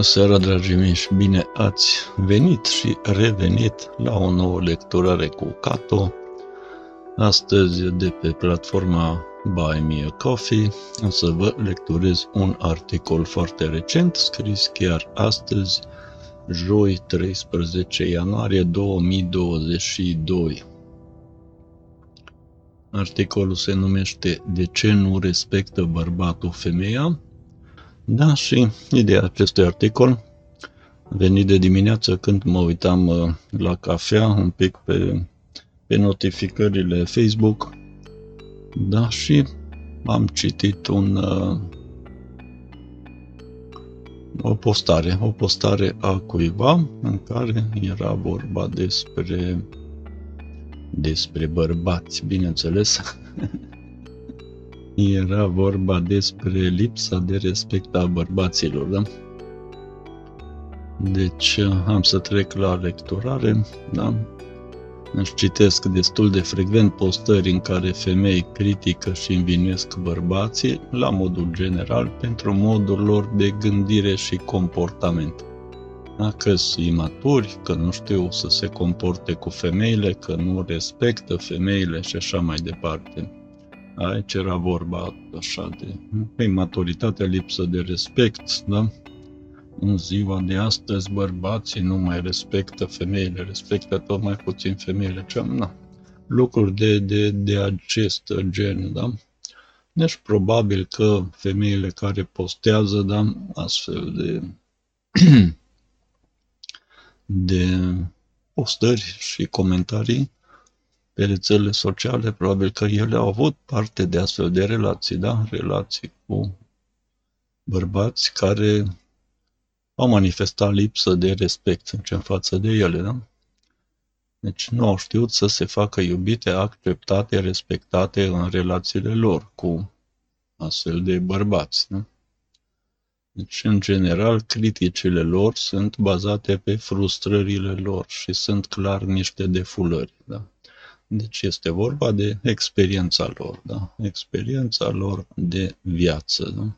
Bună seara, dragii mei, și bine ați venit și revenit la o nouă lecturare cu Cato. Astăzi, de pe platforma Buy Me a Coffee, o să vă lecturez un articol foarte recent, scris chiar astăzi, joi 13 ianuarie 2022. Articolul se numește De ce nu respectă bărbatul femeia? Da, și ideea acestui articol venit de dimineață când mă uitam uh, la cafea un pic pe, pe notificările Facebook. Da, și am citit un, uh, o postare, o postare a cuiva în care era vorba despre despre bărbați, bineînțeles. Era vorba despre lipsa de respect a bărbaților, da? Deci am să trec la lecturare, da? Își citesc destul de frecvent postări în care femei critică și învinuiesc bărbații, la modul general, pentru modul lor de gândire și comportament. Că sunt imaturi, că nu știu să se comporte cu femeile, că nu respectă femeile și așa mai departe. Aici era vorba așa de imaturitate, lipsă de respect, da? În ziua de astăzi, bărbații nu mai respectă femeile, respectă tot mai puțin femeile. Ce na, lucruri de, de, de acest gen, da? Deci, probabil că femeile care postează, da, astfel de, de postări și comentarii, pe rețelele sociale, probabil că ele au avut parte de astfel de relații, da? Relații cu bărbați care au manifestat lipsă de respect în față de ele, da? Deci nu au știut să se facă iubite, acceptate, respectate în relațiile lor cu astfel de bărbați. Da? Deci, în general, criticile lor sunt bazate pe frustrările lor și sunt clar niște defulări. Da? Deci este vorba de experiența lor, da? experiența lor de viață. Da?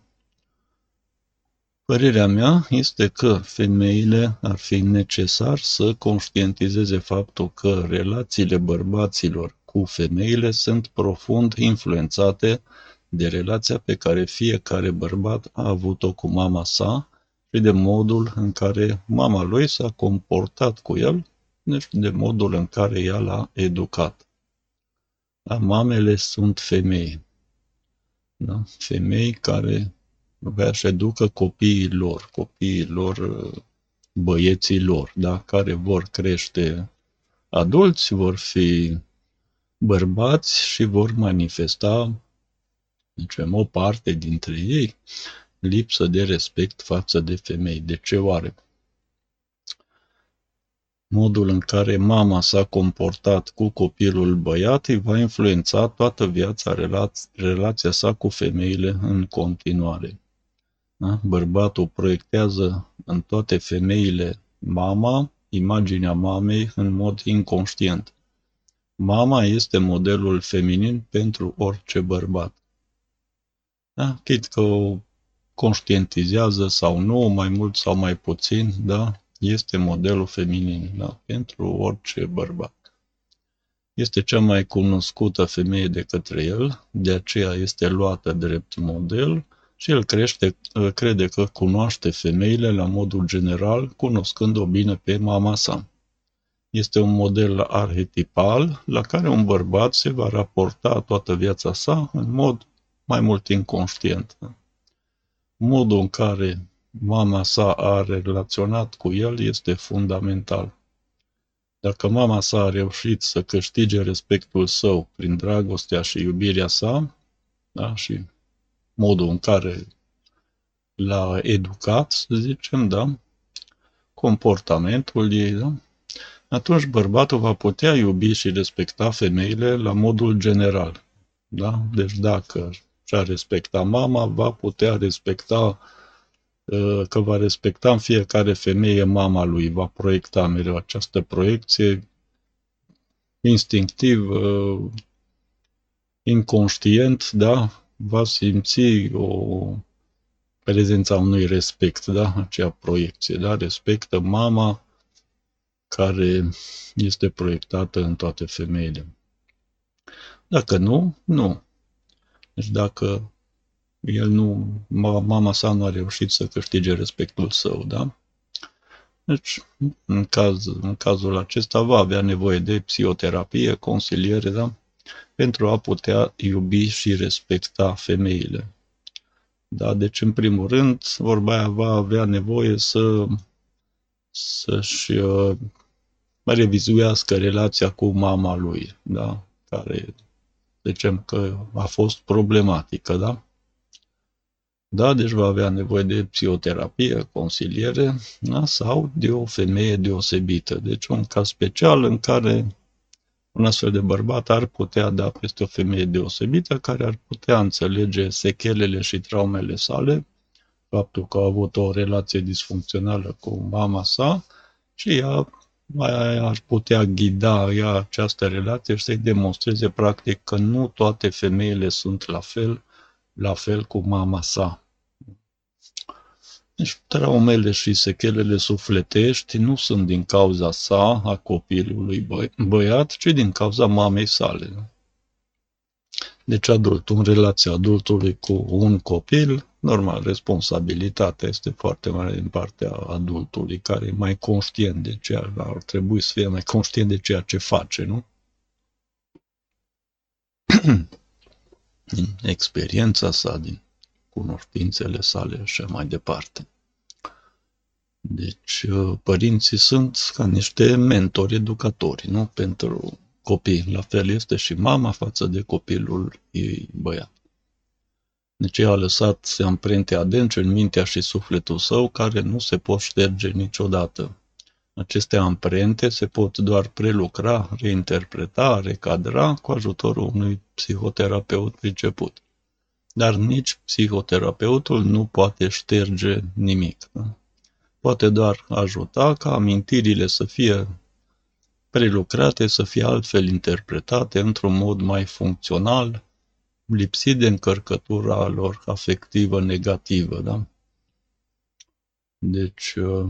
Părerea mea este că femeile ar fi necesar să conștientizeze faptul că relațiile bărbaților cu femeile sunt profund influențate de relația pe care fiecare bărbat a avut-o cu mama sa și de modul în care mama lui s-a comportat cu el, deci de modul în care ea l-a educat. Da? Mamele sunt femei. Da? Femei care vrea să educă copiii lor, copiii lor, băieții lor, da? care vor crește adulți, vor fi bărbați și vor manifesta, zicem, o parte dintre ei, lipsă de respect față de femei. De ce oare? Modul în care mama s-a comportat cu copilul băiat îi va influența toată viața, relaț- relația sa cu femeile în continuare. Da? Bărbatul proiectează în toate femeile mama, imaginea mamei în mod inconștient. Mama este modelul feminin pentru orice bărbat. Da? Chit că o conștientizează sau nu, mai mult sau mai puțin, da? Este modelul feminin da? pentru orice bărbat. Este cea mai cunoscută femeie de către el, de aceea este luată drept model și el crește, crede că cunoaște femeile la modul general, cunoscând-o bine pe mama sa. Este un model arhetipal la care un bărbat se va raporta toată viața sa în mod mai mult inconștient. Modul în care mama sa a relaționat cu el este fundamental. Dacă mama sa a reușit să câștige respectul său prin dragostea și iubirea sa, da, și modul în care l-a educat, să zicem, da, comportamentul ei, da, atunci bărbatul va putea iubi și respecta femeile la modul general. Da? Deci dacă și-a respecta mama, va putea respecta Uh, că va respecta în fiecare femeie mama lui, va proiecta mereu această proiecție instinctiv, uh, inconștient, da, va simți o prezența unui respect, da? Acea proiecție, da? Respectă mama care este proiectată în toate femeile. Dacă nu, nu. Deci dacă el nu, mama sa nu a reușit să câștige respectul său, da? Deci, în, caz, în cazul acesta va avea nevoie de psihoterapie, consiliere, da? Pentru a putea iubi și respecta femeile. Da? Deci, în primul rând, vorba aia va avea nevoie să, să-și uh, revizuiască relația cu mama lui, da? care zicem că a fost problematică, da? Da, deci va avea nevoie de psihoterapie, consiliere da? sau de o femeie deosebită. Deci un caz special în care un astfel de bărbat ar putea da peste o femeie deosebită care ar putea înțelege sechelele și traumele sale, faptul că a avut o relație disfuncțională cu mama sa și ea ar putea ghida ea această relație și să-i demonstreze practic că nu toate femeile sunt la fel, la fel cu mama sa. Deci traumele și sechelele sufletești nu sunt din cauza sa, a copilului bă- băiat, ci din cauza mamei sale. Deci adultul, în relația adultului cu un copil, normal, responsabilitatea este foarte mare din partea adultului, care e mai conștient de ceea, ar trebui să fie mai conștient de ceea ce face, nu? din experiența sa, din cunoștințele sale și așa mai departe. Deci, uh, părinții sunt ca niște mentori educatori, nu? Pentru copii. La fel este și mama față de copilul ei băiat. Deci ea a lăsat amprente adânci în mintea și sufletul său care nu se pot șterge niciodată. Aceste amprente se pot doar prelucra, reinterpreta, recadra cu ajutorul unui psihoterapeut priceput. Dar nici psihoterapeutul nu poate șterge nimic. Da? Poate doar ajuta ca amintirile să fie prelucrate, să fie altfel interpretate într-un mod mai funcțional, lipsit de încărcătura lor afectivă negativă. Da? Deci, uh,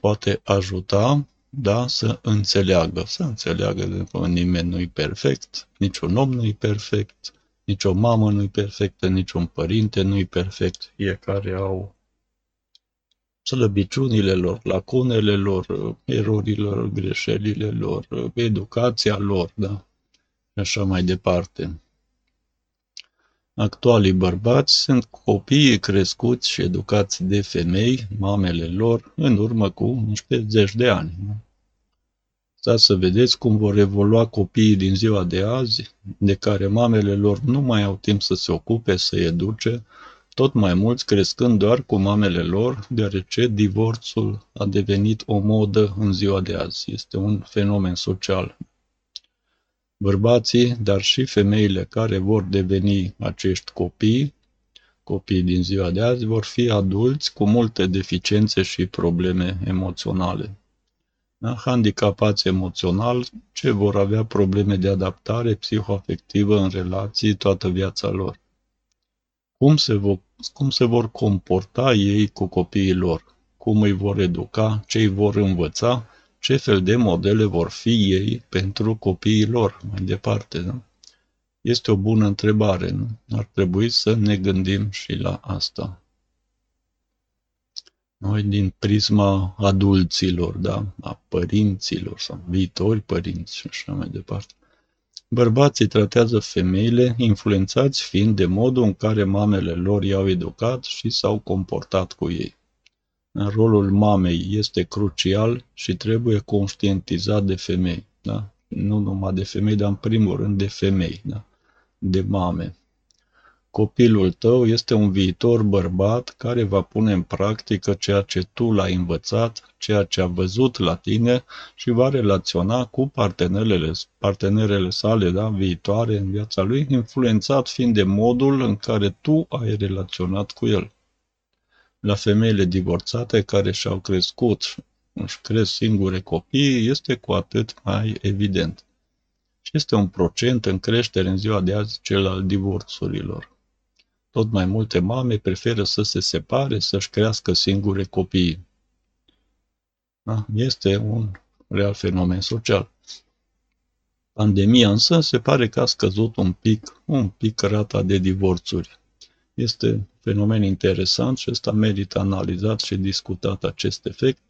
poate ajuta da, să înțeleagă, să înțeleagă că nimeni nu-i perfect, niciun om nu-i perfect, nici o mamă nu-i perfectă, nici un părinte nu-i perfect. Fiecare au slăbiciunile lor, lacunele lor, erorile lor, greșelile lor, educația lor, da? Și așa mai departe. Actualii bărbați sunt copiii crescuți și educați de femei, mamele lor, în urmă cu niște zeci de ani. Da? Stați să vedeți cum vor evolua copiii din ziua de azi, de care mamele lor nu mai au timp să se ocupe, să educe, tot mai mulți crescând doar cu mamele lor, deoarece divorțul a devenit o modă în ziua de azi. Este un fenomen social. Bărbații, dar și femeile care vor deveni acești copii, copiii din ziua de azi, vor fi adulți cu multe deficiențe și probleme emoționale da? handicapați emoțional, ce vor avea probleme de adaptare psihoafectivă în relații toată viața lor. Cum se, vor, cum se vor comporta ei cu copiii lor? Cum îi vor educa? Ce îi vor învăța? Ce fel de modele vor fi ei pentru copiii lor mai departe? Da? Este o bună întrebare. Nu? Ar trebui să ne gândim și la asta noi din prisma adulților, da, a părinților sau viitori părinți și așa mai departe. Bărbații tratează femeile influențați fiind de modul în care mamele lor i-au educat și s-au comportat cu ei. Rolul mamei este crucial și trebuie conștientizat de femei. Da? Nu numai de femei, dar în primul rând de femei, da? de mame. Copilul tău este un viitor bărbat care va pune în practică ceea ce tu l-ai învățat, ceea ce a văzut la tine și va relaționa cu partenerele, partenerele sale da, viitoare în viața lui, influențat fiind de modul în care tu ai relaționat cu el. La femeile divorțate care și-au crescut, își cresc singure copii, este cu atât mai evident. este un procent în creștere în ziua de azi cel al divorțurilor. Tot mai multe mame preferă să se separe, să-și crească singure copiii. Da? Este un real fenomen social. Pandemia însă se pare că a scăzut un pic, un pic rata de divorțuri. Este un fenomen interesant și ăsta merită analizat și discutat acest efect,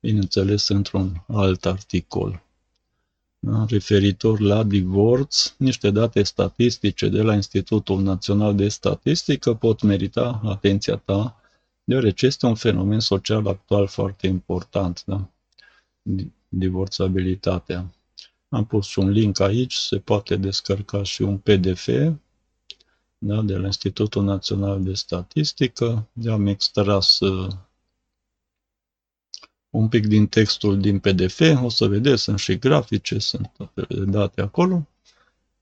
bineînțeles într-un alt articol. Da? Referitor la divorț, niște date statistice de la Institutul Național de Statistică pot merita atenția ta, deoarece este un fenomen social actual foarte important, da? divorțabilitatea. Am pus un link aici, se poate descărca și un PDF da, de la Institutul Național de Statistică. Am extras uh, un pic din textul din PDF, o să vedeți, sunt și grafice, sunt date acolo.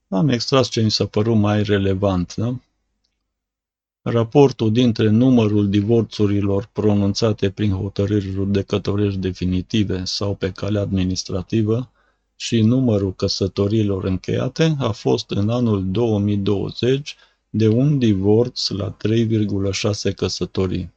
Am extras ce mi s-a părut mai relevant. Da? Raportul dintre numărul divorțurilor pronunțate prin hotărâri judecătorești definitive sau pe cale administrativă și numărul căsătorilor încheiate a fost în anul 2020 de un divorț la 3,6 căsătorii.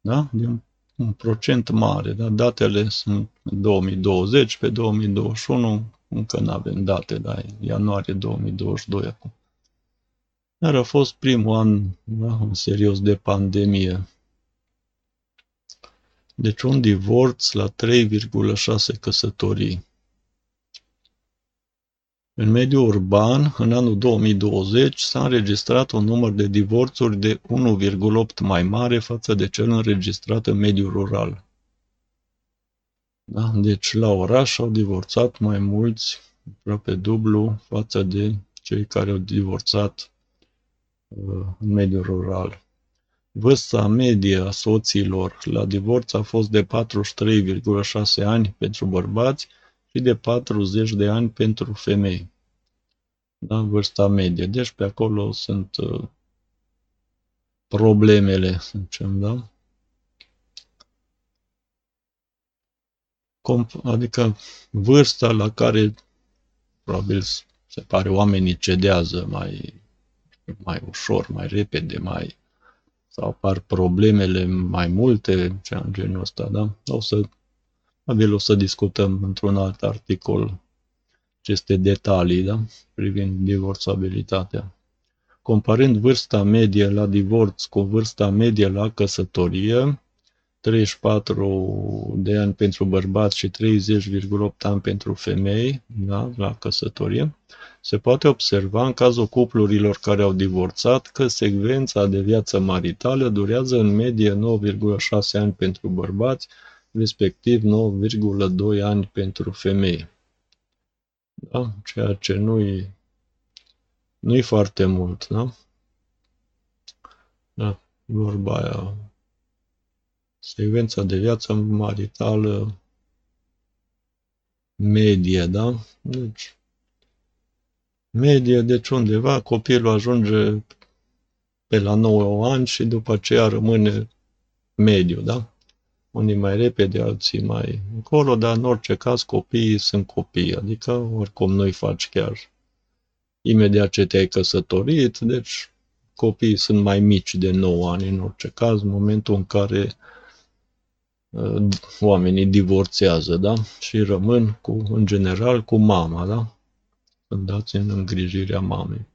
Da? Din un procent mare. Da? Datele sunt 2020, pe 2021 încă nu avem date, da? ianuarie 2022 acum. Dar a fost primul an da, în serios de pandemie. Deci un divorț la 3,6 căsătorii. În mediul urban, în anul 2020, s-a înregistrat un număr de divorțuri de 1,8 mai mare față de cel înregistrat în mediul rural. Da? Deci la oraș au divorțat mai mulți, aproape dublu, față de cei care au divorțat uh, în mediul rural. Vârsta medie a soților la divorț a fost de 43,6 ani pentru bărbați și de 40 de ani pentru femei. Da? Vârsta medie. Deci pe acolo sunt uh, problemele, să zicem, da? adică vârsta la care probabil se pare oamenii cedează mai, mai ușor, mai repede, mai sau apar problemele mai multe, cea în genul ăsta, da? O să Probabil o să discutăm într-un alt articol aceste detalii da? privind divorțabilitatea. Comparând vârsta medie la divorț cu vârsta medie la căsătorie, 34 de ani pentru bărbați și 30,8 ani pentru femei da, la căsătorie, se poate observa în cazul cuplurilor care au divorțat că secvența de viață maritală durează în medie 9,6 ani pentru bărbați respectiv 9,2 ani pentru femei. Da? Ceea ce nu-i nu foarte mult, da? Da, vorba aia. Secvența de viață maritală medie, da? Deci, medie, deci undeva copilul ajunge pe la 9 ani și după aceea rămâne mediu, da? Unii mai repede, alții mai încolo, dar în orice caz copiii sunt copii, adică oricum nu-i faci chiar imediat ce te-ai căsătorit, deci copiii sunt mai mici de 9 ani în orice caz, în momentul în care uh, oamenii divorțează, da? Și rămân cu, în general cu mama, da? Sunt dați în îngrijirea mamei.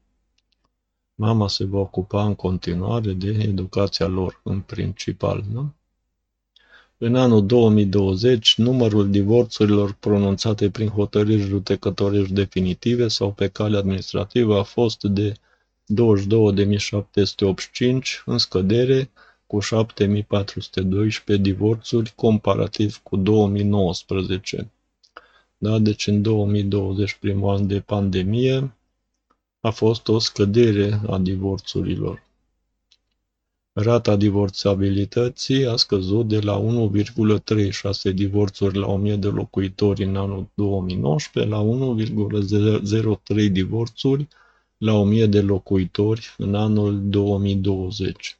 Mama se va ocupa în continuare de educația lor în principal, da? În anul 2020, numărul divorțurilor pronunțate prin hotărâri judecătorești definitive sau pe cale administrativă a fost de 22.785, în scădere cu 7.412 divorțuri comparativ cu 2019. Da, deci în 2020, primul an de pandemie, a fost o scădere a divorțurilor. Rata divorțabilității a scăzut de la 1,36 divorțuri la 1000 de locuitori în anul 2019 la 1,03 divorțuri la 1000 de locuitori în anul 2020.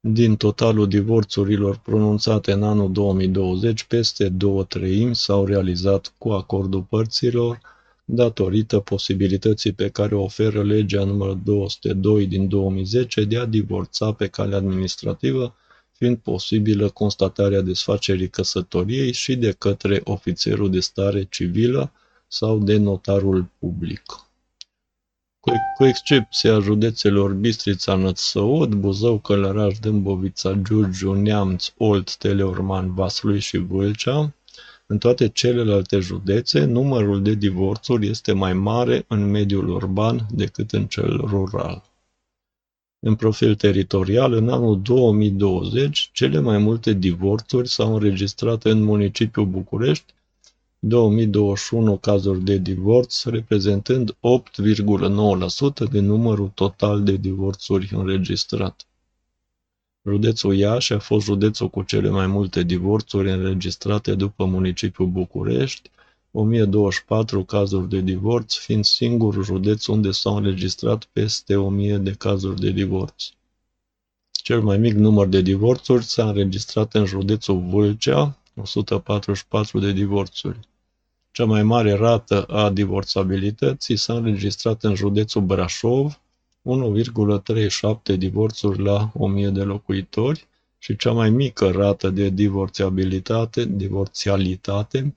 Din totalul divorțurilor pronunțate în anul 2020, peste două treimi s-au realizat cu acordul părților, datorită posibilității pe care o oferă legea numărul 202 din 2010 de a divorța pe cale administrativă, fiind posibilă constatarea desfacerii căsătoriei și de către ofițerul de stare civilă sau de notarul public. Cu excepția județelor Bistrița, Nățăud, Buzău, Călăraș, Dâmbovița, Giurgiu, Neamț, Olt, Teleorman, Vaslui și Vâlcea, în toate celelalte județe, numărul de divorțuri este mai mare în mediul urban decât în cel rural. În profil teritorial, în anul 2020, cele mai multe divorțuri s-au înregistrat în municipiul București, 2021 cazuri de divorț, reprezentând 8,9% din numărul total de divorțuri înregistrat. Județul Iași a fost județul cu cele mai multe divorțuri înregistrate după municipiul București, 1024 cazuri de divorț, fiind singurul județ unde s-au înregistrat peste 1000 de cazuri de divorț. Cel mai mic număr de divorțuri s-a înregistrat în județul Vâlcea, 144 de divorțuri. Cea mai mare rată a divorțabilității s-a înregistrat în județul Brașov, 1,37 divorțuri la 1000 de locuitori și cea mai mică rată de divorțiabilitate, divorțialitate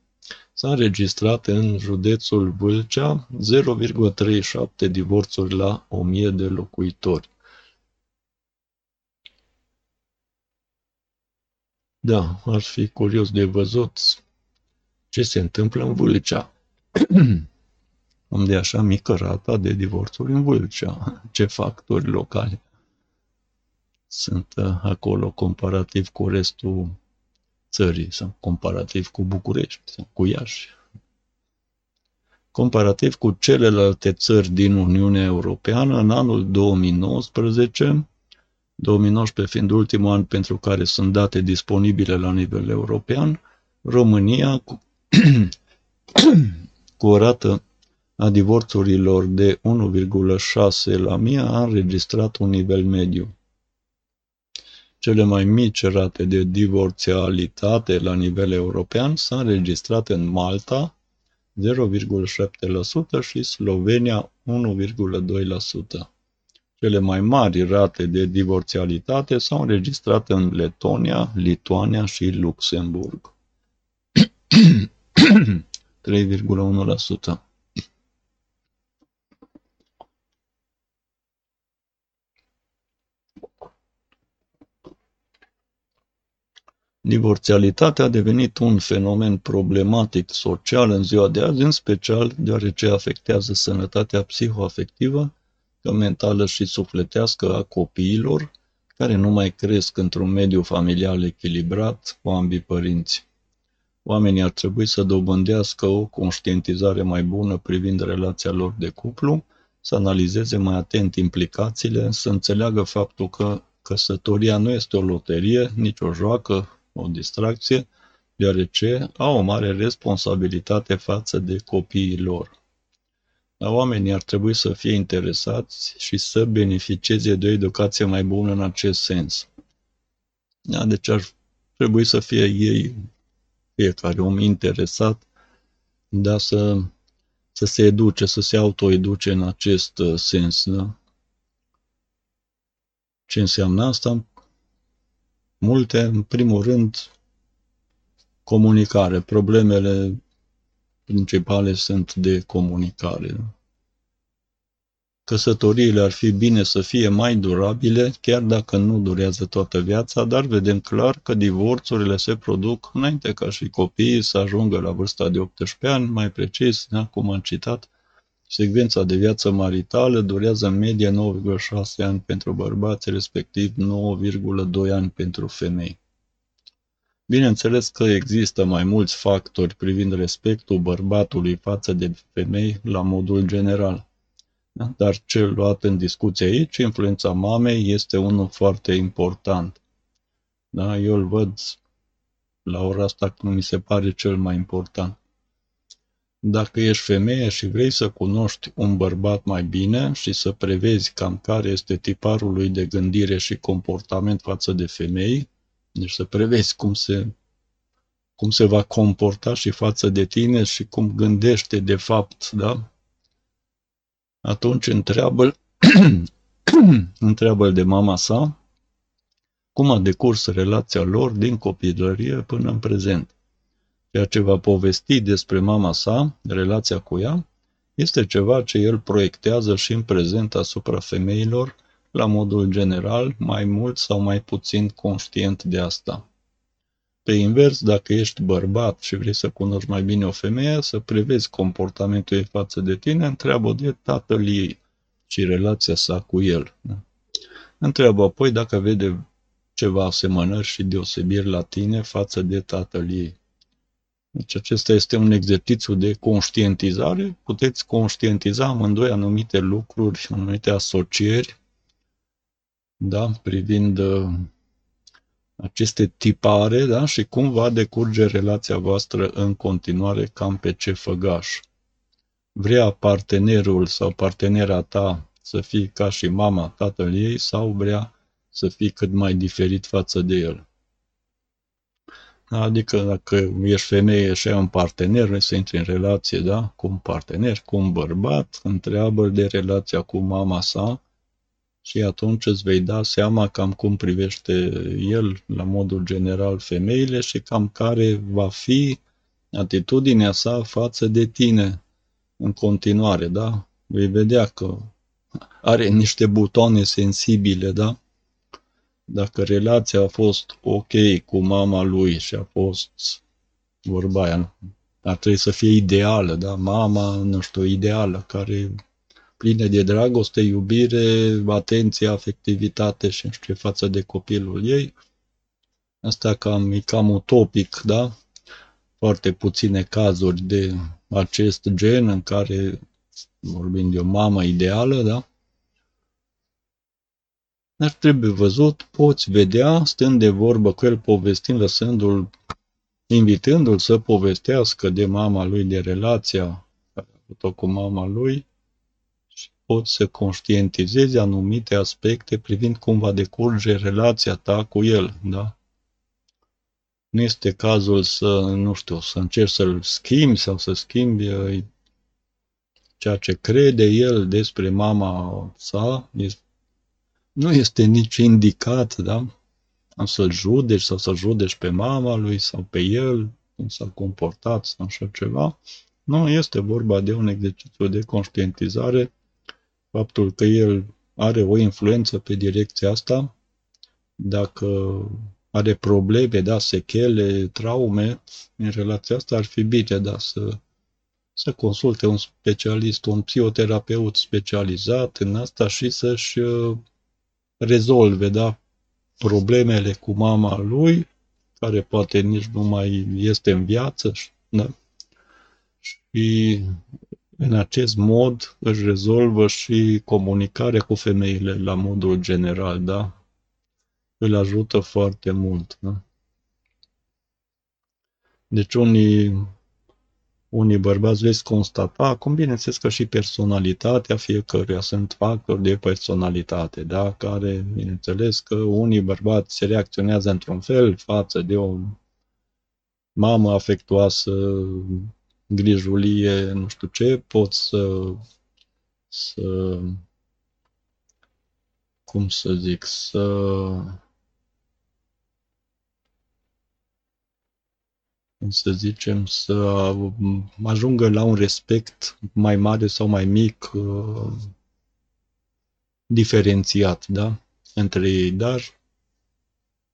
s-a înregistrat în județul Vâlcea, 0,37 divorțuri la 1000 de locuitori. Da, ar fi curios de văzut ce se întâmplă în Vâlcea. unde e așa mică rata de divorțuri în Vâlcea. Ce factori locali sunt uh, acolo comparativ cu restul țării sau comparativ cu București sau cu Iași. Comparativ cu celelalte țări din Uniunea Europeană, în anul 2019, 2019 fiind ultimul an pentru care sunt date disponibile la nivel european, România cu, cu o rată a divorțurilor de 1,6 la mie a înregistrat un nivel mediu. Cele mai mici rate de divorțialitate la nivel european s-au înregistrat în Malta, 0,7% și Slovenia 1,2%. Cele mai mari rate de divorțialitate s-au înregistrat în Letonia, Lituania și Luxemburg. 3,1%. Divorțialitatea a devenit un fenomen problematic social în ziua de azi, în special deoarece afectează sănătatea psihoafectivă, mentală și sufletească a copiilor, care nu mai cresc într-un mediu familial echilibrat cu ambii părinți. Oamenii ar trebui să dobândească o conștientizare mai bună privind relația lor de cuplu, să analizeze mai atent implicațiile, să înțeleagă faptul că căsătoria nu este o loterie, nici o joacă, o distracție, deoarece au o mare responsabilitate față de copiii lor. Dar oamenii ar trebui să fie interesați și să beneficieze de o educație mai bună în acest sens. Da, deci ar trebui să fie ei, fiecare om interesat, da, să, să se educe, să se autoeduce în acest uh, sens. Da? Ce înseamnă asta? Multe, în primul rând, comunicare. Problemele principale sunt de comunicare. Căsătoriile ar fi bine să fie mai durabile, chiar dacă nu durează toată viața, dar vedem clar că divorțurile se produc înainte ca și copiii să ajungă la vârsta de 18 ani, mai precis, da, cum am citat, Secvența de viață maritală durează în medie 9,6 ani pentru bărbați, respectiv 9,2 ani pentru femei. Bineînțeles că există mai mulți factori privind respectul bărbatului față de femei la modul general. Da? Dar cel luat în discuție aici, influența mamei, este unul foarte important. Da? Eu îl văd la ora asta cum mi se pare cel mai important. Dacă ești femeie și vrei să cunoști un bărbat mai bine și să prevezi cam care este tiparul lui de gândire și comportament față de femei, deci să prevezi cum se, cum se va comporta și față de tine și cum gândește de fapt, da? Atunci întreabă întreabă de mama sa cum a decurs relația lor din copilărie până în prezent. Ceea ce va povesti despre mama sa, relația cu ea, este ceva ce el proiectează și în prezent asupra femeilor, la modul general, mai mult sau mai puțin conștient de asta. Pe invers, dacă ești bărbat și vrei să cunoști mai bine o femeie, să prevezi comportamentul ei față de tine, întreabă de tatăl ei și relația sa cu el. Da? Întreabă apoi dacă vede ceva asemănări și deosebiri la tine față de tatăl ei. Deci acesta este un exercițiu de conștientizare. Puteți conștientiza amândoi anumite lucruri, anumite asocieri, da, privind uh, aceste tipare, da, și cum va decurge relația voastră în continuare, cam pe ce făgaș. Vrea partenerul sau partenera ta să fie ca și mama, tatăl ei, sau vrea să fii cât mai diferit față de el. Adică dacă ești femeie și ai un partener, vrei să intri în relație, da, cu un partener, cu un bărbat, întreabă de relația cu mama sa și atunci îți vei da seama cam cum privește el, la modul general, femeile și cam care va fi atitudinea sa față de tine în continuare, da? Vei vedea că are niște butoane sensibile, da? Dacă relația a fost ok cu mama lui și a fost vorba aia, ar trebui să fie ideală, da? Mama, nu știu, ideală, care plină de dragoste, iubire, atenție, afectivitate și nu știu față de copilul ei. Asta cam, e cam utopic, da? Foarte puține cazuri de acest gen în care vorbim de o mamă ideală, da? Dar trebuie văzut, poți vedea, stând de vorbă cu el, povestind, lăsându-l, invitându-l să povestească de mama lui, de relația care a avut-o cu mama lui, și poți să conștientizezi anumite aspecte privind cum va decurge relația ta cu el, da? Nu este cazul să, nu știu, să încerci să-l schimbi sau să schimbi uh, ceea ce crede el despre mama sa, este nu este nici indicat, da? Să-l judeci sau să judeci pe mama lui sau pe el, cum s-a comportat sau așa ceva. Nu, este vorba de un exercițiu de conștientizare, faptul că el are o influență pe direcția asta, dacă are probleme, da, sechele, traume în relația asta, ar fi bine, da, să, să consulte un specialist, un psihoterapeut specializat în asta și să-și rezolve, da, problemele cu mama lui, care poate nici nu mai este în viață, da? Și în acest mod își rezolvă și comunicarea cu femeile la modul general, da? Îl ajută foarte mult, da? Deci unii unii bărbați veți constata, acum bineînțeles că și personalitatea fiecăruia sunt factori de personalitate, da? care, bineînțeles că unii bărbați se reacționează într-un fel față de o mamă afectuoasă, grijulie, nu știu ce, pot să, să cum să zic, să să zicem, să ajungă la un respect mai mare sau mai mic uh, diferențiat, da? Între ei, dar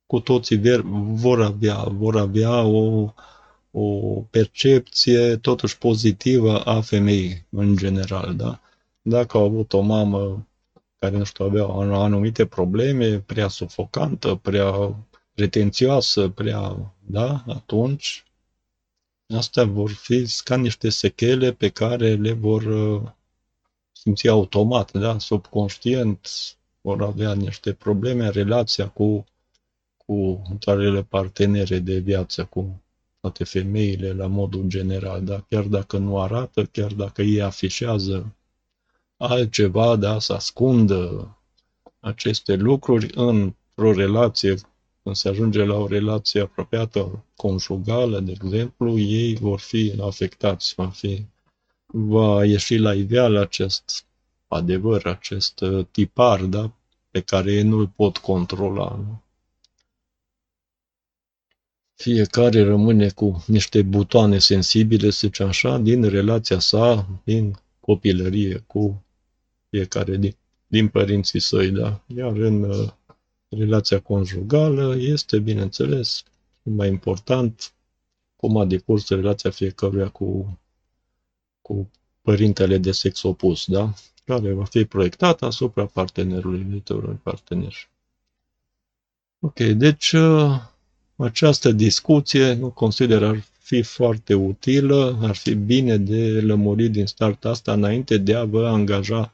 cu toții vor avea, vor avea o, o percepție totuși pozitivă a femeii în general, da? Dacă au avut o mamă care, nu știu, avea anumite probleme, prea sufocantă, prea retențioasă, prea, da, atunci Astea vor fi ca niște sechele pe care le vor uh, simți automat, da? subconștient, vor avea niște probleme în relația cu, cu toarele partenere de viață, cu toate femeile la modul general, da? chiar dacă nu arată, chiar dacă ei afișează altceva, da, să ascundă aceste lucruri într-o relație, când se ajunge la o relație apropiată conjugală, de exemplu, ei vor fi afectați, va, fi, va ieși la iveală acest adevăr, acest uh, tipar, da, pe care ei nu-l pot controla. Nu? Fiecare rămâne cu niște butoane sensibile, să zicem așa, din relația sa, din copilărie cu fiecare din, din părinții săi, da. Iar în uh, relația conjugală este, bineînțeles, mai important cum a decurs relația fiecăruia cu, cu părintele de sex opus, da? care va fi proiectat asupra partenerului, viitorului partener. Ok, deci uh, această discuție nu consider ar fi foarte utilă, ar fi bine de lămurit din start asta înainte de a vă angaja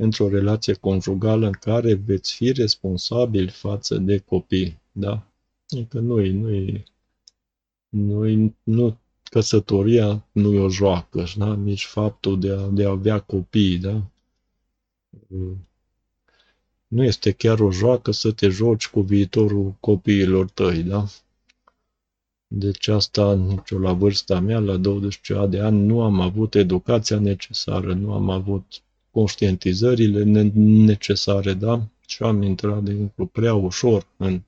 într-o relație conjugală în care veți fi responsabili față de copii. Da? Adică nu-i, nu-i, nu nu, căsătoria nu e o joacă, da? nici faptul de a, de a avea copii. Da? Nu este chiar o joacă să te joci cu viitorul copiilor tăi, da? Deci asta, nici la vârsta mea, la 20 de ani, nu am avut educația necesară, nu am avut conștientizările necesare, da? Și am intrat, de exemplu, prea ușor în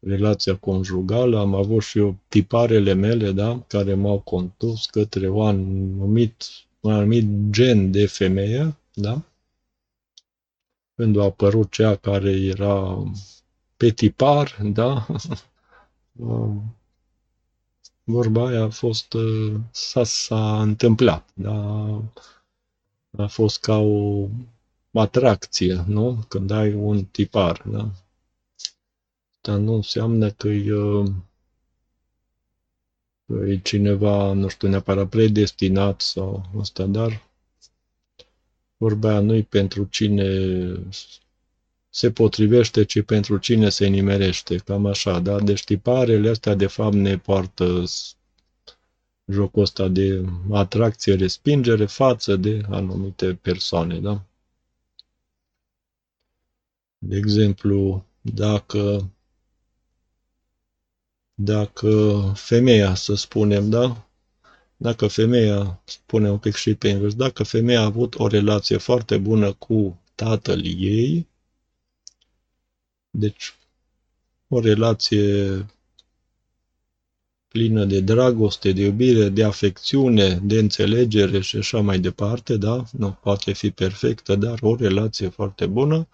relația conjugală, am avut și eu tiparele mele, da? Care m-au condus către un anumit, un anumit gen de femeie, da? Când a apărut cea care era pe tipar, da? Vorba aia a fost, s-a, s-a întâmplat, da? A fost ca o atracție, nu? Când ai un tipar, da? Dar nu înseamnă că e, că e cineva, nu știu, neapărat predestinat sau ăsta, dar vorba aia nu pentru cine se potrivește, ci pentru cine se nimerește, cam așa, da? Deci tiparele astea, de fapt, ne poartă jocul ăsta de atracție-respingere față de anumite persoane, da? De exemplu, dacă dacă femeia, să spunem, da? Dacă femeia, spune un pic și pe invers, dacă femeia a avut o relație foarte bună cu tatăl ei, deci o relație plină de dragoste, de iubire, de afecțiune, de înțelegere și așa mai departe, da? Nu poate fi perfectă, dar o relație foarte bună,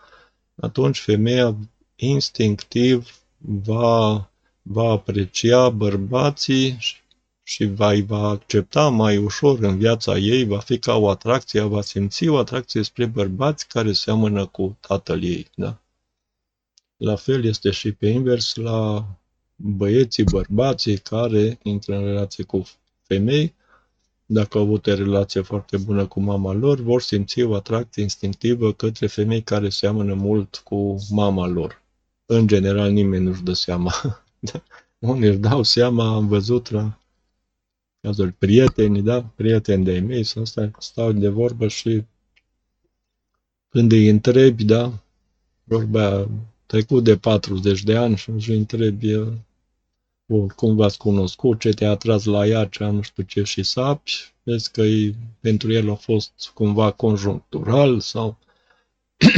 atunci femeia instinctiv va, va aprecia bărbații și va, va accepta mai ușor în viața ei, va fi ca o atracție, va simți o atracție spre bărbați care seamănă cu tatăl ei. Da? La fel este și pe invers la băieții, bărbații care intră în relație cu femei, dacă au avut o relație foarte bună cu mama lor, vor simți o atracție instinctivă către femei care seamănă mult cu mama lor. În general, nimeni nu-și dă seama. Unii își dau seama, am văzut la cazul prieteni, da? Prieteni de-ai mei, să stau, stau de vorbă și când îi întrebi, da? Vorba trecut de 40 de ani și își întrebi Bun, cum v-ați cunoscut, ce te-a atras la ea, ce nu știu ce și sapi, vezi că e, pentru el a fost cumva conjunctural sau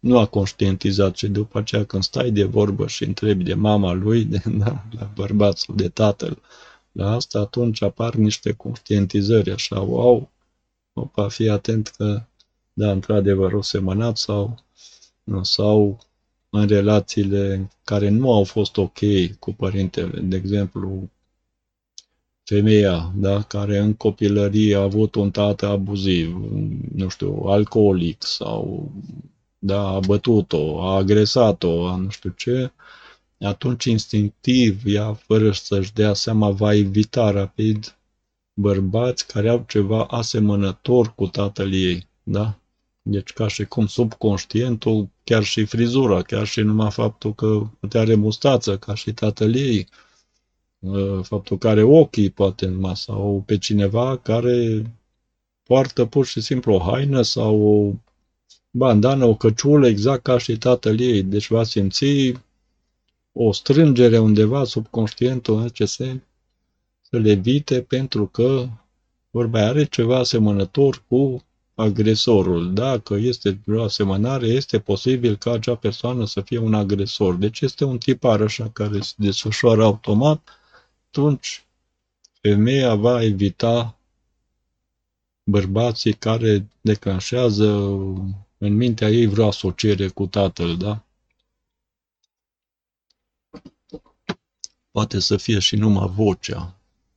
nu a conștientizat și după aceea când stai de vorbă și întrebi de mama lui, de, da, la bărbat sau de tatăl, la asta atunci apar niște conștientizări așa, wow, opa, fii atent că, da, într-adevăr, o semănat sau, sau în relațiile care nu au fost ok cu părintele. De exemplu, femeia da, care în copilărie a avut un tată abuziv, nu știu, alcoolic sau da, a bătut-o, a agresat-o, a nu știu ce, atunci instinctiv ea, fără să-și dea seama, va evita rapid bărbați care au ceva asemănător cu tatăl ei, da? Deci ca și cum subconștientul, chiar și frizura, chiar și numai faptul că te are mustață, ca și tatăl ei, uh, faptul că are ochii poate numai sau pe cineva care poartă pur și simplu o haină sau o bandană, o căciulă exact ca și tatăl ei. Deci va simți o strângere undeva subconștientul în acest sens să le evite pentru că vorba are ceva asemănător cu agresorul. Dacă este o asemănare, este posibil ca acea persoană să fie un agresor. Deci este un tipar așa care se desfășoară automat, atunci femeia va evita bărbații care declanșează în mintea ei vreo asociere cu tatăl, da? Poate să fie și numai vocea,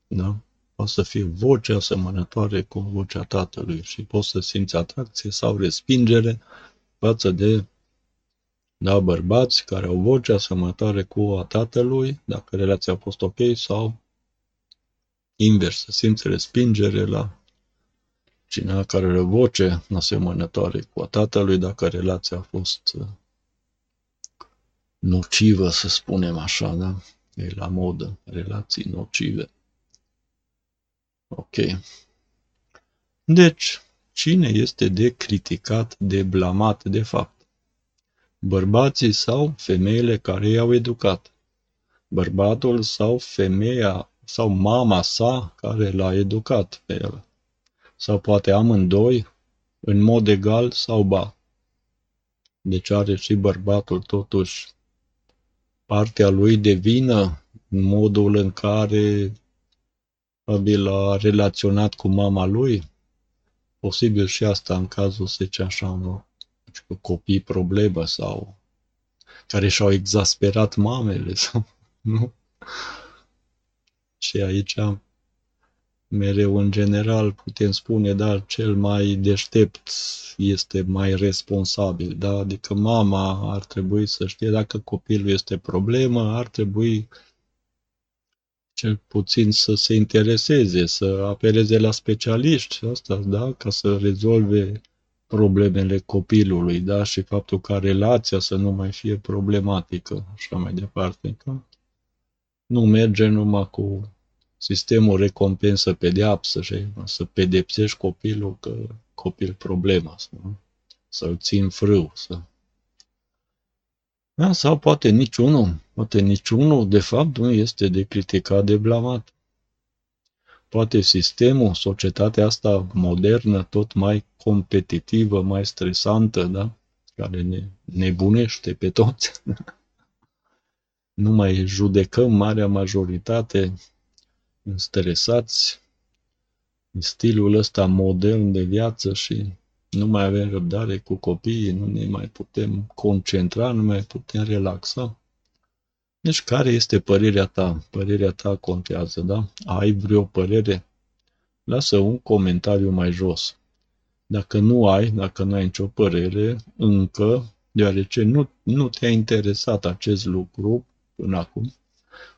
da? Poate să fie vocea asemănătoare cu vocea tatălui și poți să simți atracție sau respingere față de da, bărbați care au vocea asemănătoare cu a tatălui, dacă relația a fost ok, sau invers, să simți respingere la cineva care are o voce asemănătoare cu a tatălui, dacă relația a fost uh, nocivă, să spunem așa, da? E la modă, relații nocive. Ok. Deci, cine este de criticat, de blamat, de fapt? Bărbații sau femeile care i-au educat? Bărbatul sau femeia sau mama sa care l-a educat pe el? Sau poate amândoi, în mod egal sau ba? Deci are și bărbatul totuși partea lui de vină în modul în care probabil a relaționat cu mama lui. Posibil și asta în cazul, să zice așa, nu? Cu copii problemă sau care și-au exasperat mamele sau, nu? Și aici mereu în general putem spune, da, cel mai deștept este mai responsabil, da? Adică mama ar trebui să știe dacă copilul este problemă, ar trebui cel puțin să se intereseze, să apeleze la specialiști, asta, da, ca să rezolve problemele copilului, da, și faptul ca relația să nu mai fie problematică, așa mai departe, că nu merge numai cu sistemul recompensă-pedeapsă și să pedepsești copilul că copil problema, să, să-l țin frâu, să da? Sau poate niciunul. Poate niciunul, de fapt, nu este de criticat, de blamat. Poate sistemul, societatea asta modernă, tot mai competitivă, mai stresantă, da? care ne nebunește pe toți. nu mai judecăm marea majoritate stresați în stilul ăsta modern de viață și nu mai avem răbdare cu copiii, nu ne mai putem concentra, nu mai putem relaxa. Deci care este părerea ta? Părerea ta contează, da? Ai vreo părere? Lasă un comentariu mai jos. Dacă nu ai, dacă nu ai nicio părere, încă, deoarece nu, nu te-a interesat acest lucru până acum,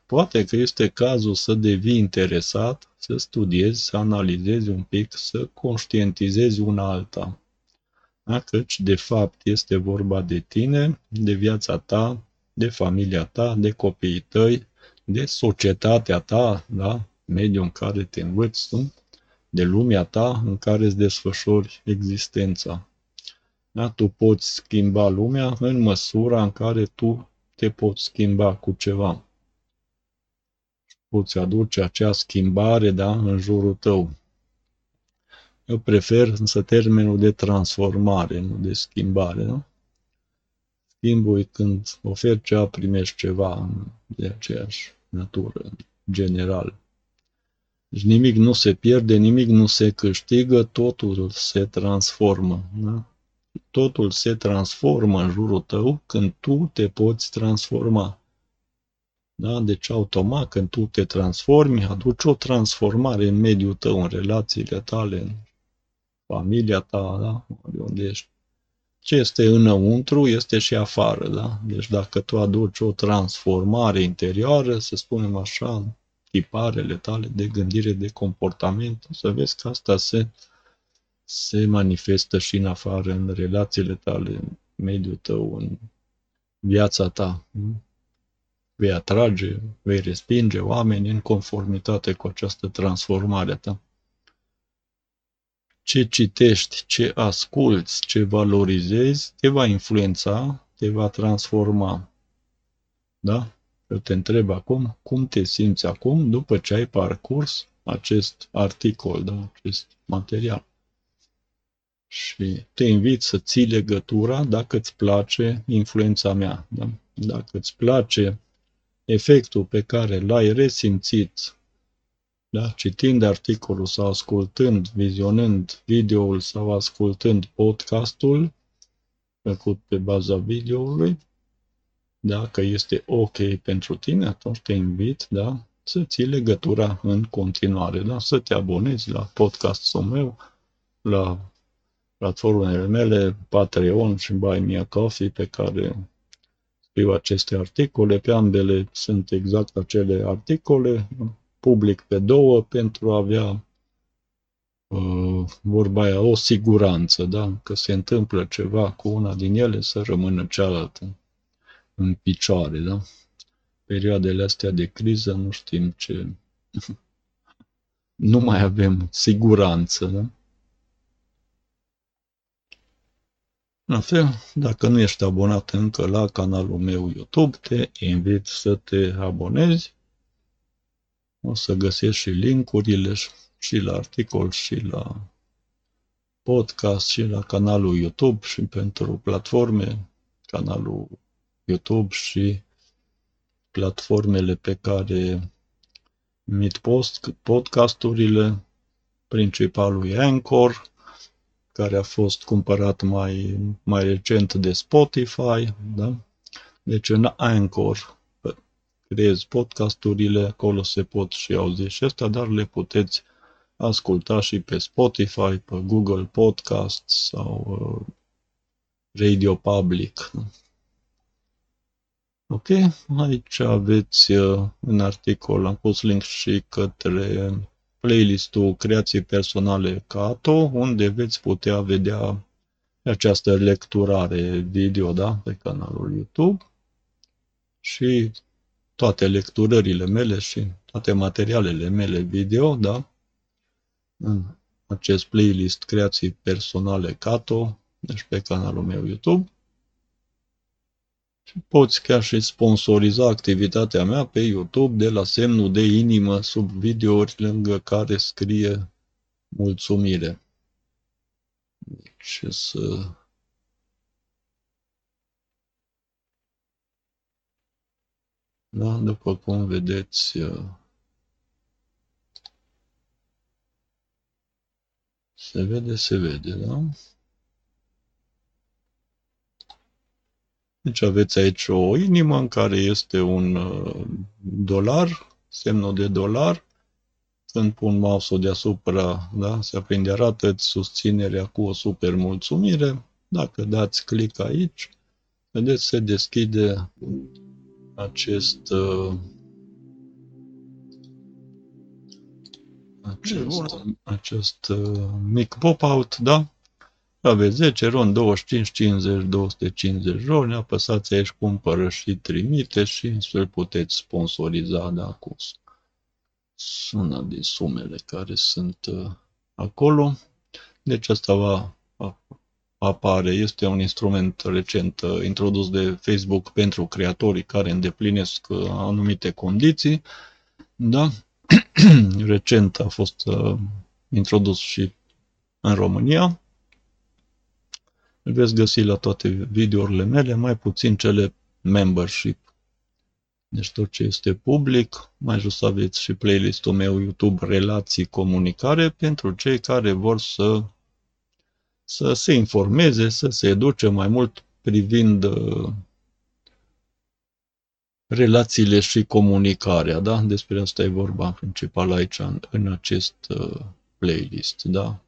poate că este cazul să devii interesat, să studiezi, să analizezi un pic, să conștientizezi una alta. Da? Căci, de fapt, este vorba de tine, de viața ta, de familia ta, de copiii tăi, de societatea ta, da? mediul în care te învăți tu, de lumea ta în care îți desfășori existența. Da? Tu poți schimba lumea în măsura în care tu te poți schimba cu ceva. Poți aduce acea schimbare da, în jurul tău. Eu prefer însă termenul de transformare, nu de schimbare. Nu? Schimbul când oferi ceva, primești ceva de aceeași natură, general. Deci nimic nu se pierde, nimic nu se câștigă, totul se transformă. Da? Totul se transformă în jurul tău când tu te poți transforma. Da? Deci automat când tu te transformi, aduci o transformare în mediul tău, în relațiile tale, în familia ta, da? de unde ești. Ce este înăuntru este și afară, da? Deci dacă tu aduci o transformare interioară, să spunem așa, tiparele tale de gândire, de comportament, să vezi că asta se, se manifestă și în afară, în relațiile tale, în mediul tău, în viața ta. vei atrage, vei respinge oameni în conformitate cu această transformare a ta. Ce citești, ce asculți, ce valorizezi, te va influența, te va transforma. Da? Eu te întreb acum, cum te simți acum după ce ai parcurs acest articol, da? acest material. Și te invit să ții legătura dacă îți place influența mea. Da? Dacă îți place efectul pe care l-ai resimțit da? citind articolul sau ascultând, vizionând videoul sau ascultând podcastul făcut pe baza videoului, dacă este ok pentru tine, atunci te invit da, să ții legătura în continuare, da? să te abonezi la podcastul meu, la platformele mele, Patreon și Buy Me a Coffee, pe care scriu aceste articole. Pe ambele sunt exact acele articole, public pe două, pentru a avea uh, vorba aia, o siguranță, da? că se întâmplă ceva cu una din ele, să rămână cealaltă în picioare. Da? Perioadele astea de criză nu știm ce... nu mai avem siguranță. Da? La fel, dacă nu ești abonat încă la canalul meu YouTube, te invit să te abonezi. O să găsești și linkurile și la articol și la podcast și la canalul YouTube și pentru platforme, canalul YouTube și platformele pe care emit post, podcasturile, principalul e Anchor, care a fost cumpărat mai, mai recent de Spotify, da? Deci în Anchor creezi podcasturile, acolo se pot și auzi și asta, dar le puteți asculta și pe Spotify, pe Google Podcast sau uh, Radio Public. Ok, aici aveți uh, în articol, am pus link și către playlistul Creații Personale Cato, unde veți putea vedea această lecturare video da, pe canalul YouTube și toate lecturările mele și toate materialele mele video, da, în acest playlist Creații Personale Cato, deci pe canalul meu YouTube. Și poți chiar și sponsoriza activitatea mea pe YouTube de la semnul de inimă sub videouri lângă care scrie mulțumire. Deci să Da, după cum vedeți, se vede, se vede, da? Deci aveți aici o inimă în care este un uh, dolar, semnul de dolar. Când pun mouse-ul deasupra, da, se aprinde, arată susținerea cu o super mulțumire. Dacă dați click aici, vedeți, se deschide acest uh, acest, acest uh, mic pop-out, da? Aveți 10 ron, 25, 50, 250 ron, apăsați aici cumpără și trimite și astfel puteți sponsoriza da, cu una din sumele care sunt uh, acolo. Deci asta va apare, este un instrument recent uh, introdus de Facebook pentru creatorii care îndeplinesc uh, anumite condiții. Da? recent a fost uh, introdus și în România. Îl veți găsi la toate videourile mele, mai puțin cele membership. Deci tot ce este public, mai jos aveți și playlistul meu YouTube Relații Comunicare pentru cei care vor să să se informeze, să se educe mai mult privind uh, relațiile și comunicarea, da? Despre asta e vorba principal aici, în, în acest uh, playlist, da?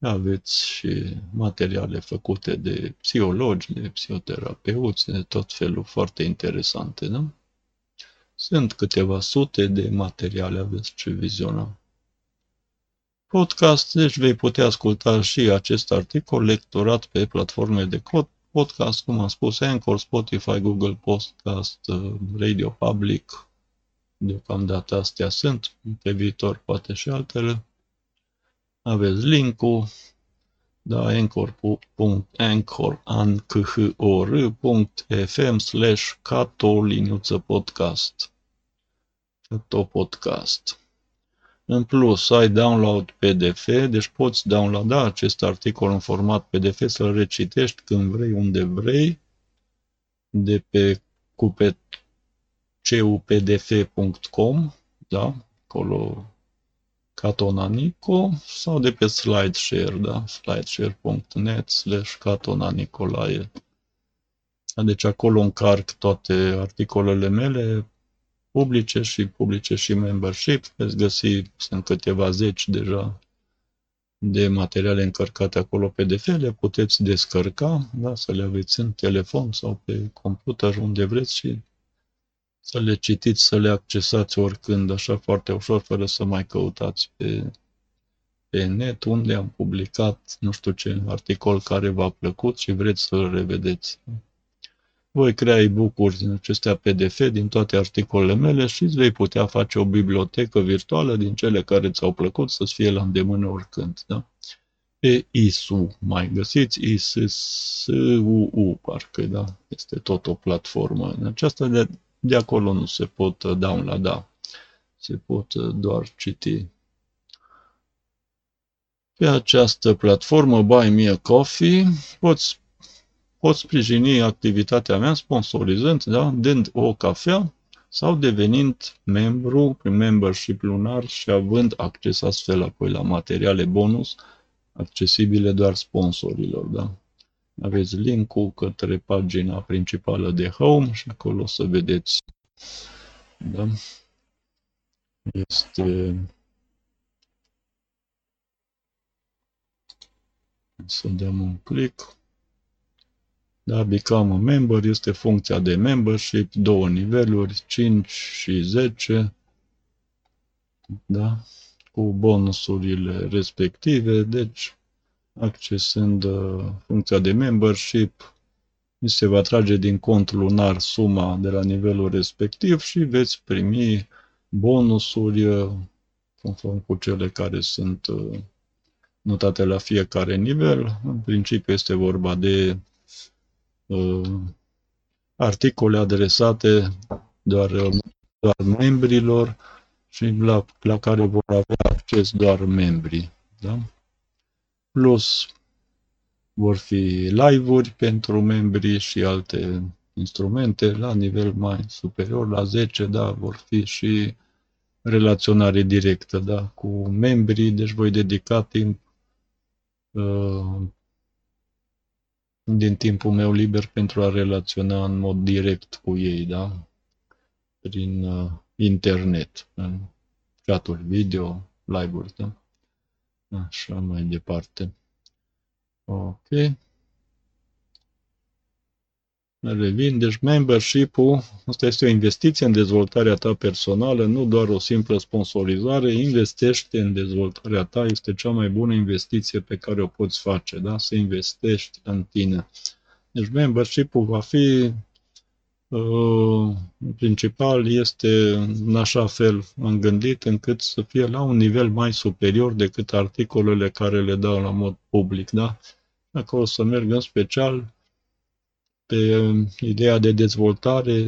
Aveți și materiale făcute de psihologi, de psihoterapeuți, de tot felul foarte interesante, da? Sunt câteva sute de materiale, aveți ce viziona podcast, deci vei putea asculta și acest articol lecturat pe platforme de podcast, cum am spus, Anchor, Spotify, Google Podcast, uh, Radio Public. Deocamdată astea sunt, pe viitor poate și altele. Aveți linkul, da, anchor.anchor.fm slash catoliniuță podcast. Cato podcast. În plus, ai download PDF, deci poți downloada acest articol în format PDF să-l recitești când vrei, unde vrei, de pe cupdf.com, da? Acolo Catonanico sau de pe SlideShare, da? slideshare.net slash catonanicolae. Deci acolo încarc toate articolele mele, publice și publice și membership. Veți găsi, sunt câteva zeci deja de materiale încărcate acolo PDF, le puteți descărca, da, să le aveți în telefon sau pe computer, unde vreți și să le citiți, să le accesați oricând, așa foarte ușor, fără să mai căutați pe, pe net, unde am publicat nu știu ce articol care v-a plăcut și vreți să-l revedeți. Voi crea e-book-uri din acestea PDF din toate articolele mele și îți vei putea face o bibliotecă virtuală din cele care ți-au plăcut să-ți fie la îndemână oricând. Da? Pe ISU mai găsiți, ISU, parcă, da, este tot o platformă. În aceasta de, de acolo nu se pot downloada, se pot doar citi. Pe această platformă Buy Me a Coffee poți pot sprijini activitatea mea sponsorizând, da, dând o cafea sau devenind membru prin membership lunar și având acces astfel apoi la materiale bonus accesibile doar sponsorilor. Da? Aveți linkul către pagina principală de Home și acolo o să vedeți. Da? Este să dăm un click. Da, become a member este funcția de membership, două niveluri, 5 și 10, da, cu bonusurile respective, deci accesând uh, funcția de membership, mi se va trage din cont lunar suma de la nivelul respectiv și veți primi bonusuri uh, conform cu cele care sunt uh, notate la fiecare nivel. În principiu este vorba de uh, articole adresate doar, doar membrilor și la, la care vor avea acces doar membrii. Da? Plus vor fi live-uri pentru membrii și alte instrumente la nivel mai superior, la 10, da, vor fi și relaționare directă, da, cu membrii, deci voi dedica timp uh, din timpul meu liber pentru a relaționa în mod direct cu ei, da? Prin uh, internet, în chaturi video, live-uri, da? Așa mai departe. Ok. Revin. Deci membership-ul, asta este o investiție în dezvoltarea ta personală, nu doar o simplă sponsorizare. Investește în dezvoltarea ta, este cea mai bună investiție pe care o poți face, da? Să investești în tine. Deci membership-ul va fi uh, în principal este în așa fel am gândit încât să fie la un nivel mai superior decât articolele care le dau la mod public, da? Acolo să merg în special pe ideea de dezvoltare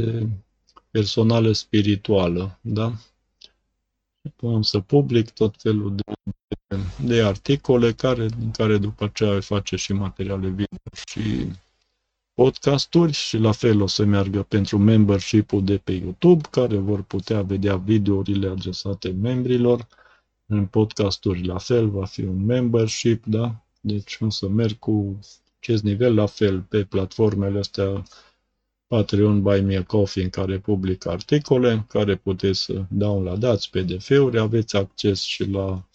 personală spirituală, da? Am să public tot felul de, de, de articole care, din care după aceea face și materiale video și podcasturi și la fel o să meargă pentru membership-ul de pe YouTube, care vor putea vedea videourile adresate membrilor. În podcasturi la fel va fi un membership, da? Deci o să merg cu acest nivel, la fel pe platformele astea Patreon, Buy Me a Coffee, în care public articole, în care puteți să downloadați PDF-uri, aveți acces și la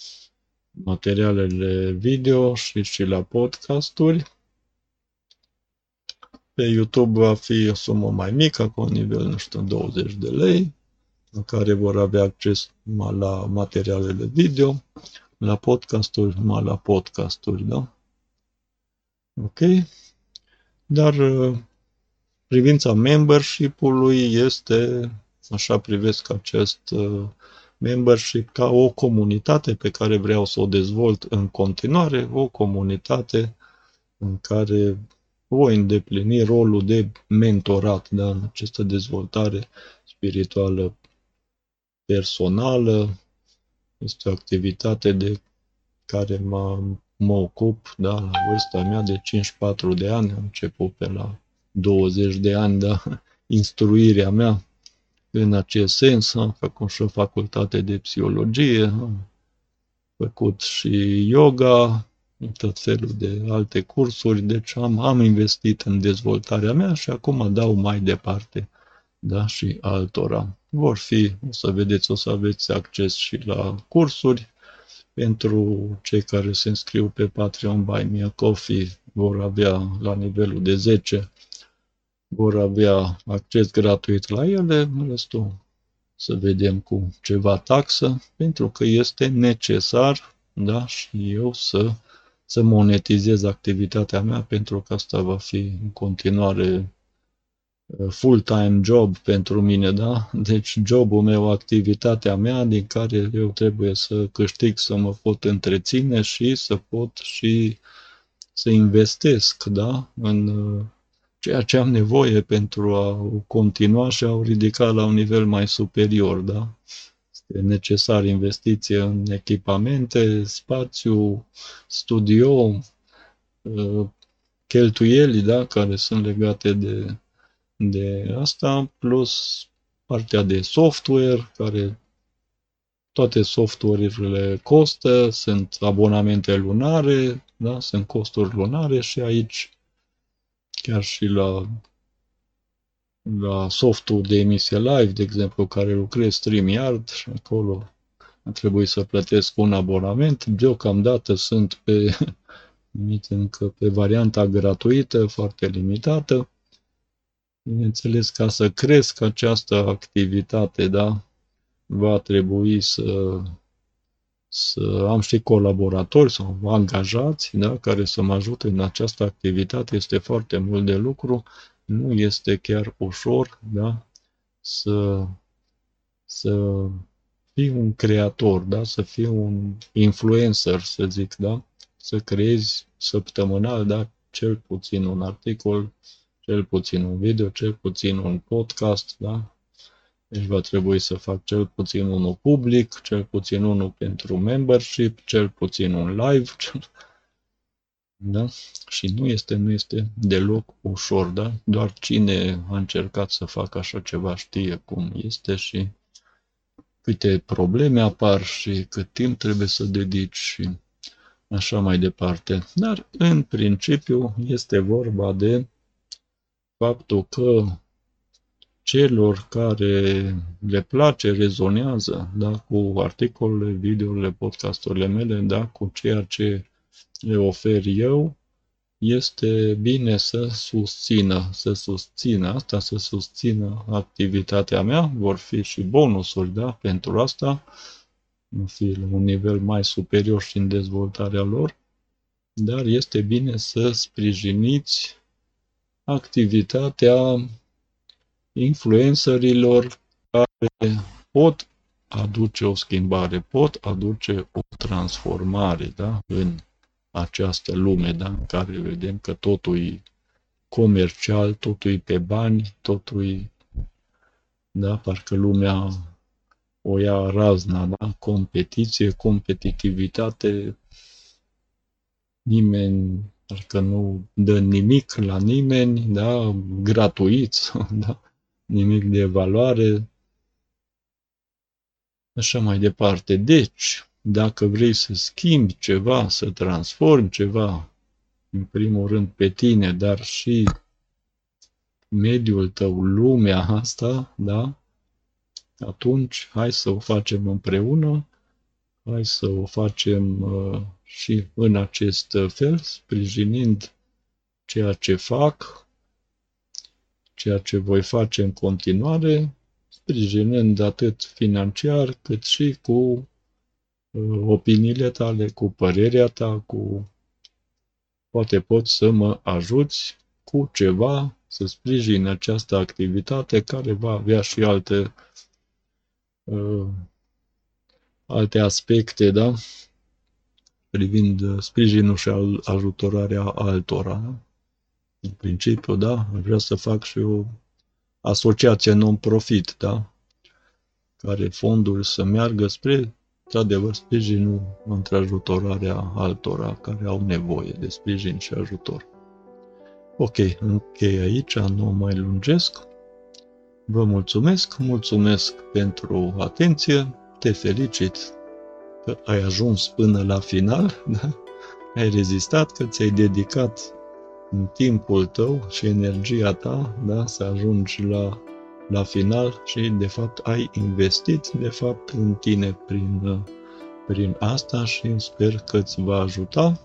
materialele video și, și la podcasturi. Pe YouTube va fi o sumă mai mică, cu un nivel, nu știu, 20 de lei, în care vor avea acces la materialele video, la podcasturi, numai la podcasturi, da? Ok? Dar uh, privința membership-ului este, așa privesc acest uh, membership ca o comunitate pe care vreau să o dezvolt în continuare, o comunitate în care voi îndeplini rolul de mentorat da, în această dezvoltare spirituală personală. Este o activitate de care mă, mă ocup da, la vârsta mea de 54 de ani. Am început pe la 20 de ani, da, instruirea mea în acest sens. Am făcut și o facultate de psihologie, am făcut și yoga, tot felul de alte cursuri, deci am, am investit în dezvoltarea mea și acum dau mai departe da, și altora. Vor fi, o să vedeți, o să aveți acces și la cursuri. Pentru cei care se înscriu pe Patreon Buy Me a Coffee vor avea la nivelul de 10 vor avea acces gratuit la ele, restul să vedem cu ceva taxă, pentru că este necesar, da, și eu să, să monetizez activitatea mea, pentru că asta va fi în continuare uh, full-time job pentru mine, da? Deci jobul meu, activitatea mea din care eu trebuie să câștig, să mă pot întreține și să pot și să investesc, da? În uh, ceea ce am nevoie pentru a continua și a o ridica la un nivel mai superior, da? Este necesar investiție în echipamente, spațiu, studio, uh, cheltuieli, da, care sunt legate de, de asta, plus partea de software, care toate software-urile costă, sunt abonamente lunare, da, sunt costuri lunare și aici chiar și la, la softul de emisie live, de exemplu, care lucrez StreamYard și acolo a trebuit să plătesc un abonament. Deocamdată sunt pe, încă pe varianta gratuită, foarte limitată. Bineînțeles, ca să cresc această activitate, da, va trebui să să am și colaboratori sau angajați da, care să mă ajute în această activitate. Este foarte mult de lucru, nu este chiar ușor da, să, să fii un creator, da, să fii un influencer, să zic, da, să creezi săptămânal, da, cel puțin un articol, cel puțin un video, cel puțin un podcast, da, deci va trebui să fac cel puțin unul public, cel puțin unul pentru membership, cel puțin un live. Da? Și nu este, nu este deloc ușor, da? Doar cine a încercat să facă așa ceva știe cum este și câte probleme apar și cât timp trebuie să dedici și așa mai departe. Dar, în principiu, este vorba de faptul că celor care le place, rezonează da, cu articolele, videourile, podcasturile mele, da, cu ceea ce le ofer eu, este bine să susțină, să susțină asta, să susțină activitatea mea, vor fi și bonusuri, da, pentru asta, nu fi la un nivel mai superior și în dezvoltarea lor, dar este bine să sprijiniți activitatea influencerilor care pot aduce o schimbare, pot aduce o transformare da? în această lume da? în care vedem că totul e comercial, totul e pe bani, totul e, da? parcă lumea o ia razna, da? competiție, competitivitate, nimeni parcă nu dă nimic la nimeni, da? gratuit, da? nimic de valoare, așa mai departe. Deci, dacă vrei să schimbi ceva, să transformi ceva, în primul rând pe tine, dar și mediul tău, lumea asta, da? Atunci, hai să o facem împreună, hai să o facem uh, și în acest fel, sprijinind ceea ce fac, ceea ce voi face în continuare, sprijinând atât financiar cât și cu uh, opiniile tale, cu părerea ta, cu poate poți să mă ajuți cu ceva să sprijine această activitate care va avea și alte uh, alte aspecte, da? Privind sprijinul și ajutorarea altora. Da? În principiu, da? Vreau să fac și o asociație non-profit, da? Care fonduri să meargă spre, într-adevăr, sprijinul între ajutorarea altora care au nevoie de sprijin și ajutor. Ok, închei aici, nu mai lungesc. Vă mulțumesc, mulțumesc pentru atenție, te felicit că ai ajuns până la final, da? ai rezistat, că ți-ai dedicat în timpul tău și energia ta da? să ajungi la, la final și de fapt ai investit de fapt în tine prin, prin asta și sper că îți va ajuta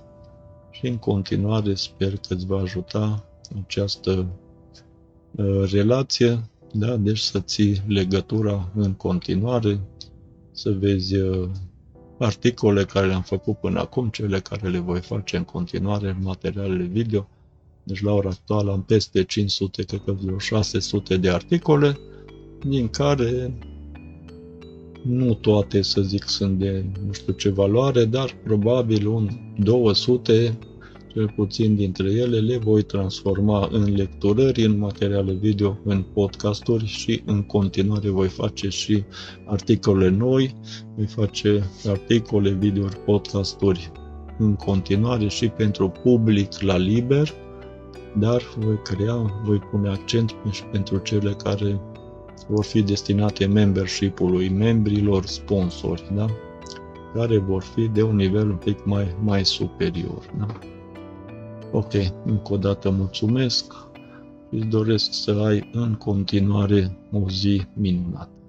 și în continuare sper că îți va ajuta această uh, relație, da? deci să ții legătura în continuare, să vezi uh, articole care le-am făcut până acum, cele care le voi face în continuare, materialele video. Deci la ora actuală am peste 500, cred că vreo 600 de articole, din care nu toate, să zic, sunt de nu știu ce valoare, dar probabil un 200 cel puțin dintre ele le voi transforma în lecturări, în materiale video, în podcasturi și în continuare voi face și articole noi, voi face articole, video, podcasturi în continuare și pentru public la liber, dar voi crea, voi pune accent și pentru cele care vor fi destinate membership-ului, membrilor, sponsori, da? care vor fi de un nivel un pic mai, mai superior. Da? Ok, încă o dată mulțumesc și doresc să ai în continuare o zi minunată.